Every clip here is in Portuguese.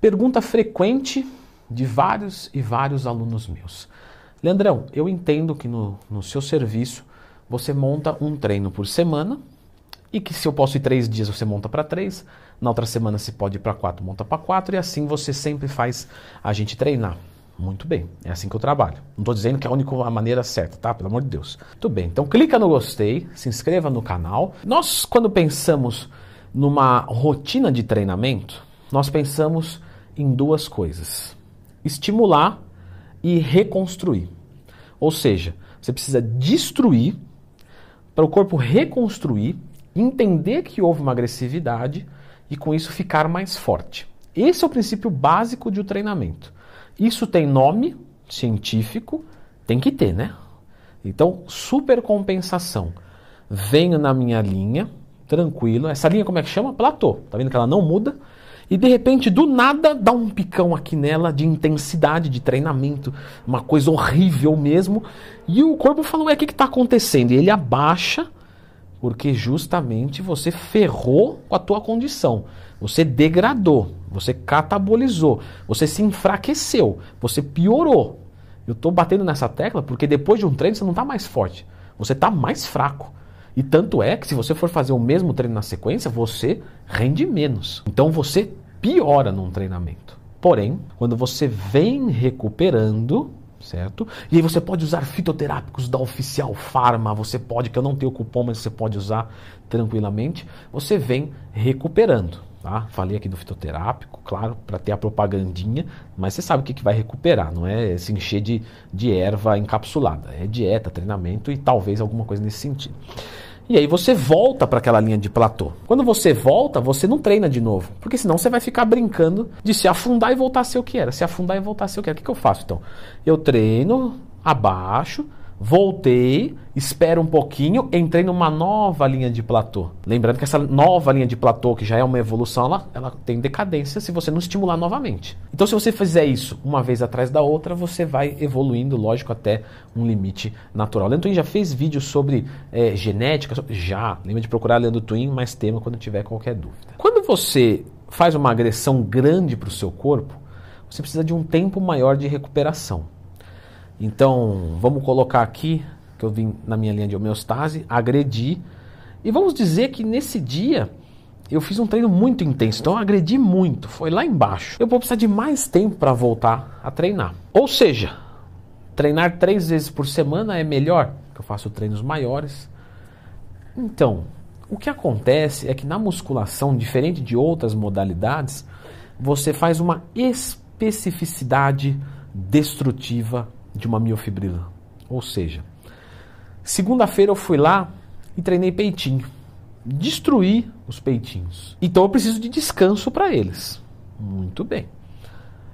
Pergunta frequente de vários e vários alunos meus. Leandrão, eu entendo que no, no seu serviço você monta um treino por semana e que se eu posso ir três dias você monta para três, na outra semana se pode ir para quatro, monta para quatro e assim você sempre faz a gente treinar. Muito bem, é assim que eu trabalho. Não estou dizendo que é a única maneira certa, tá? Pelo amor de Deus. Muito bem, então clica no gostei, se inscreva no canal. Nós, quando pensamos numa rotina de treinamento, nós pensamos em duas coisas: estimular e reconstruir. Ou seja, você precisa destruir para o corpo reconstruir, entender que houve uma agressividade e com isso ficar mais forte. Esse é o princípio básico de um treinamento. Isso tem nome científico, tem que ter, né? Então, supercompensação. Venho na minha linha, tranquilo. Essa linha como é que chama? Platô. Tá vendo que ela não muda? E de repente, do nada, dá um picão aqui nela de intensidade, de treinamento, uma coisa horrível mesmo. E o corpo fala: Ué, o que está acontecendo? E ele abaixa, porque justamente você ferrou com a tua condição. Você degradou, você catabolizou, você se enfraqueceu, você piorou. Eu estou batendo nessa tecla porque depois de um treino você não está mais forte, você está mais fraco. E tanto é que se você for fazer o mesmo treino na sequência, você rende menos. Então você piora num treinamento. Porém, quando você vem recuperando, certo? E aí você pode usar fitoterápicos da Oficial Pharma, você pode, que eu não tenho cupom, mas você pode usar tranquilamente, você vem recuperando. Tá? Falei aqui do fitoterápico, claro, para ter a propagandinha, mas você sabe o que, que vai recuperar, não é se encher de, de erva encapsulada, é dieta, treinamento e talvez alguma coisa nesse sentido. E aí você volta para aquela linha de platô. Quando você volta, você não treina de novo, porque senão você vai ficar brincando de se afundar e voltar a ser o que era, se afundar e voltar a ser o que era. O que, que eu faço então? Eu treino, abaixo, Voltei, espero um pouquinho, entrei numa nova linha de platô. Lembrando que essa nova linha de platô, que já é uma evolução, ela, ela tem decadência se você não estimular novamente. Então, se você fizer isso uma vez atrás da outra, você vai evoluindo, lógico, até um limite natural. Leandro Twin já fez vídeos sobre é, genética? Já. Lembra de procurar Leandro Twin, mais tema quando tiver qualquer dúvida. Quando você faz uma agressão grande para o seu corpo, você precisa de um tempo maior de recuperação. Então, vamos colocar aqui, que eu vim na minha linha de homeostase, agredi. E vamos dizer que nesse dia eu fiz um treino muito intenso, então eu agredi muito, foi lá embaixo. Eu vou precisar de mais tempo para voltar a treinar. Ou seja, treinar três vezes por semana é melhor, que eu faço treinos maiores. Então, o que acontece é que na musculação, diferente de outras modalidades, você faz uma especificidade destrutiva de uma miofibrila. Ou seja, segunda-feira eu fui lá e treinei peitinho. Destruí os peitinhos. Então eu preciso de descanso para eles. Muito bem.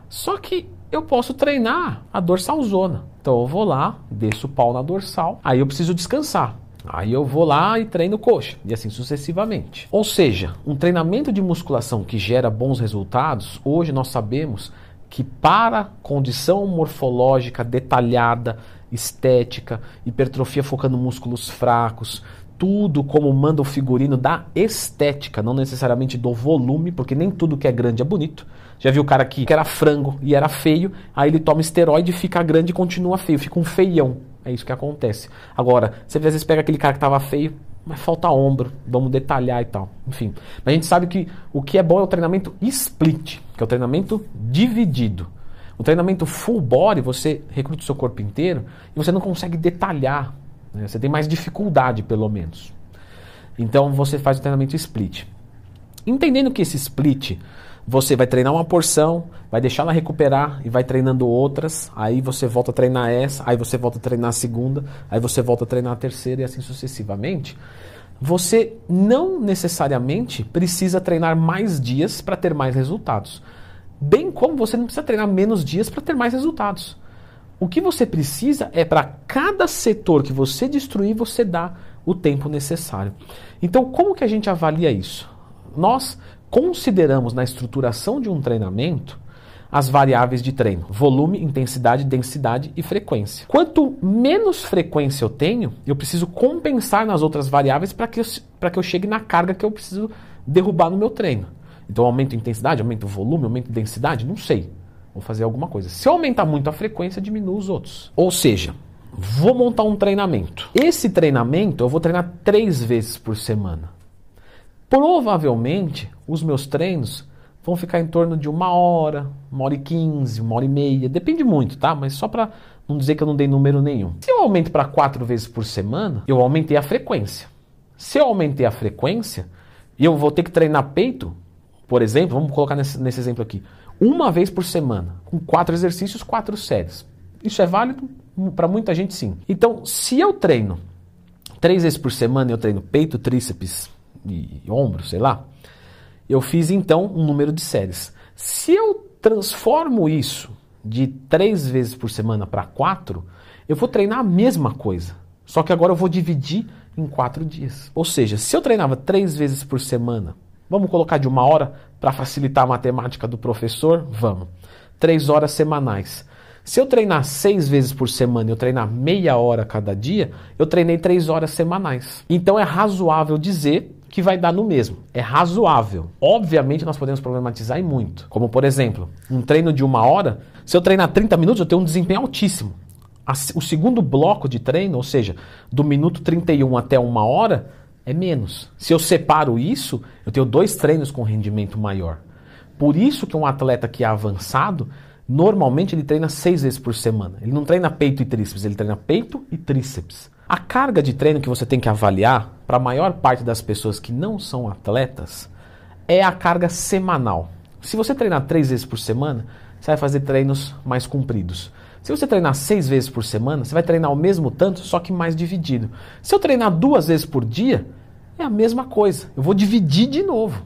Só que eu posso treinar a dorsal zona. Então eu vou lá, desço o pau na dorsal, aí eu preciso descansar. Aí eu vou lá e treino coxa, e assim sucessivamente. Ou seja, um treinamento de musculação que gera bons resultados, hoje nós sabemos que para condição morfológica detalhada, estética, hipertrofia focando músculos fracos, tudo como manda o figurino da estética, não necessariamente do volume, porque nem tudo que é grande é bonito. Já viu o cara que era frango e era feio, aí ele toma esteroide, fica grande e continua feio, fica um feião. É isso que acontece. Agora, você às vezes pega aquele cara que estava feio, mas falta ombro, vamos detalhar e tal. Enfim, a gente sabe que o que é bom é o treinamento split, que é o treinamento dividido. O treinamento full body, você recruta o seu corpo inteiro e você não consegue detalhar. Né? Você tem mais dificuldade, pelo menos. Então você faz o treinamento split. Entendendo que esse split você vai treinar uma porção, vai deixar ela recuperar e vai treinando outras. Aí você volta a treinar essa, aí você volta a treinar a segunda, aí você volta a treinar a terceira e assim sucessivamente. Você não necessariamente precisa treinar mais dias para ter mais resultados. Bem como você não precisa treinar menos dias para ter mais resultados. O que você precisa é para cada setor que você destruir, você dá o tempo necessário. Então, como que a gente avalia isso? Nós consideramos na estruturação de um treinamento as variáveis de treino: volume, intensidade, densidade e frequência. Quanto menos frequência eu tenho, eu preciso compensar nas outras variáveis para que, eu, que eu chegue na carga que eu preciso derrubar no meu treino. Então aumento intensidade, aumento volume, aumento densidade? Não sei. Vou fazer alguma coisa. Se eu aumentar muito a frequência, diminuo os outros. Ou seja, vou montar um treinamento. Esse treinamento eu vou treinar três vezes por semana. Provavelmente os meus treinos vão ficar em torno de uma hora, uma hora e quinze, uma hora e meia. Depende muito, tá? Mas só para não dizer que eu não dei número nenhum. Se eu aumento para quatro vezes por semana, eu aumentei a frequência. Se eu aumentei a frequência, eu vou ter que treinar peito, por exemplo, vamos colocar nesse, nesse exemplo aqui uma vez por semana, com quatro exercícios, quatro séries. Isso é válido para muita gente, sim. Então, se eu treino três vezes por semana, eu treino peito, tríceps e ombro, sei lá, eu fiz então um número de séries. Se eu transformo isso de três vezes por semana para quatro, eu vou treinar a mesma coisa. Só que agora eu vou dividir em quatro dias. Ou seja, se eu treinava três vezes por semana, vamos colocar de uma hora para facilitar a matemática do professor? Vamos. Três horas semanais. Se eu treinar seis vezes por semana e eu treinar meia hora cada dia, eu treinei três horas semanais. Então é razoável dizer que vai dar no mesmo. É razoável. Obviamente nós podemos problematizar e muito. Como por exemplo, um treino de uma hora, se eu treinar 30 minutos, eu tenho um desempenho altíssimo. O segundo bloco de treino, ou seja, do minuto 31 até uma hora, é menos. Se eu separo isso, eu tenho dois treinos com rendimento maior. Por isso que um atleta que é avançado, normalmente ele treina seis vezes por semana. Ele não treina peito e tríceps, ele treina peito e tríceps. A carga de treino que você tem que avaliar, para a maior parte das pessoas que não são atletas, é a carga semanal. Se você treinar três vezes por semana, você vai fazer treinos mais compridos. Se você treinar seis vezes por semana, você vai treinar o mesmo tanto, só que mais dividido. Se eu treinar duas vezes por dia, é a mesma coisa. Eu vou dividir de novo.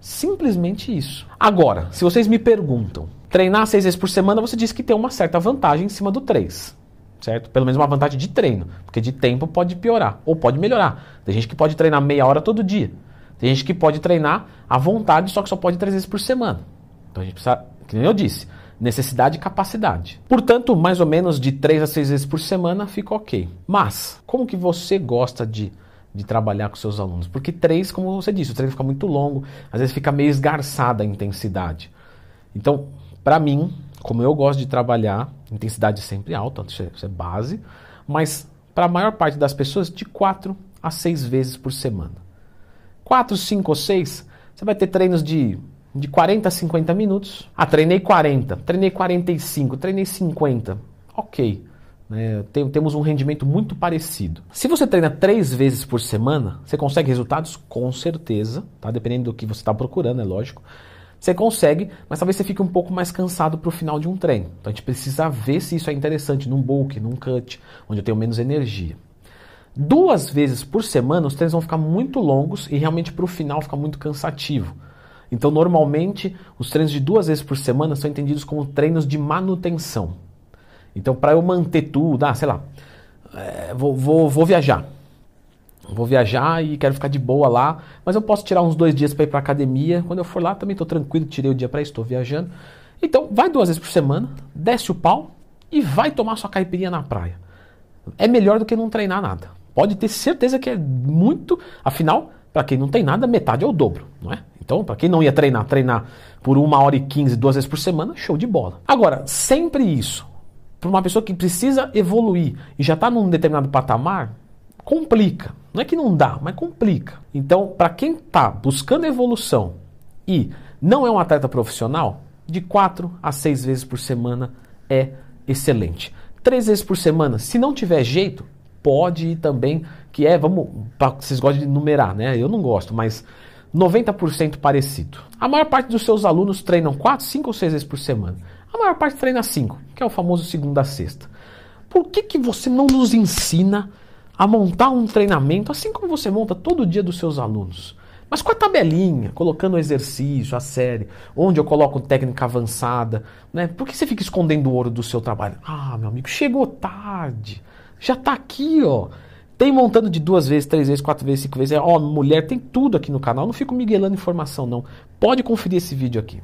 Simplesmente isso. Agora, se vocês me perguntam, treinar seis vezes por semana, você diz que tem uma certa vantagem em cima do três. Certo? Pelo menos uma vantagem de treino. Porque de tempo pode piorar ou pode melhorar. Tem gente que pode treinar meia hora todo dia. Tem gente que pode treinar à vontade, só que só pode três vezes por semana. Então a gente precisa, que nem eu disse, necessidade e capacidade. Portanto, mais ou menos de 3 a 6 vezes por semana fica ok. Mas, como que você gosta de, de trabalhar com seus alunos? Porque 3, como você disse, o treino fica muito longo, às vezes fica meio esgarçada a intensidade. Então, para mim, como eu gosto de trabalhar, intensidade sempre alta, isso é, é base, mas para a maior parte das pessoas, de 4 a 6 vezes por semana. 4, 5 ou 6, você vai ter treinos de de 40 a 50 minutos. Ah, treinei 40, treinei 45, treinei 50. Ok. Né? Tem, temos um rendimento muito parecido. Se você treina três vezes por semana, você consegue resultados? Com certeza, tá? dependendo do que você está procurando, é lógico. Você consegue, mas talvez você fique um pouco mais cansado para o final de um treino. Então a gente precisa ver se isso é interessante num bulk, num cut, onde eu tenho menos energia. Duas vezes por semana, os treinos vão ficar muito longos e realmente para o final fica muito cansativo. Então, normalmente, os treinos de duas vezes por semana são entendidos como treinos de manutenção. Então, para eu manter tudo, ah, sei lá, é, vou, vou, vou viajar. Vou viajar e quero ficar de boa lá, mas eu posso tirar uns dois dias para ir para academia. Quando eu for lá, também estou tranquilo, tirei o dia para estou viajando. Então, vai duas vezes por semana, desce o pau e vai tomar sua caipirinha na praia. É melhor do que não treinar nada. Pode ter certeza que é muito. Afinal, para quem não tem nada, metade é o dobro, não é? Então, para quem não ia treinar, treinar por uma hora e quinze, duas vezes por semana, show de bola. Agora, sempre isso, para uma pessoa que precisa evoluir e já está num determinado patamar, complica. Não é que não dá, mas complica. Então, para quem está buscando evolução e não é um atleta profissional, de quatro a seis vezes por semana é excelente. Três vezes por semana, se não tiver jeito, pode ir também, que é, vamos, pra, vocês gostam de numerar, né? Eu não gosto, mas 90% parecido. A maior parte dos seus alunos treinam 4, 5 ou 6 vezes por semana. A maior parte treina 5, que é o famoso segunda a sexta. Por que, que você não nos ensina a montar um treinamento assim como você monta todo dia dos seus alunos? Mas com a tabelinha, colocando o exercício, a série, onde eu coloco técnica avançada, né? Por que você fica escondendo o ouro do seu trabalho? Ah, meu amigo, chegou tarde. Já está aqui, ó. Tem montando de duas vezes, três vezes, quatro vezes, cinco vezes. É, ó, mulher, tem tudo aqui no canal. Não fico miguelando informação, não. Pode conferir esse vídeo aqui.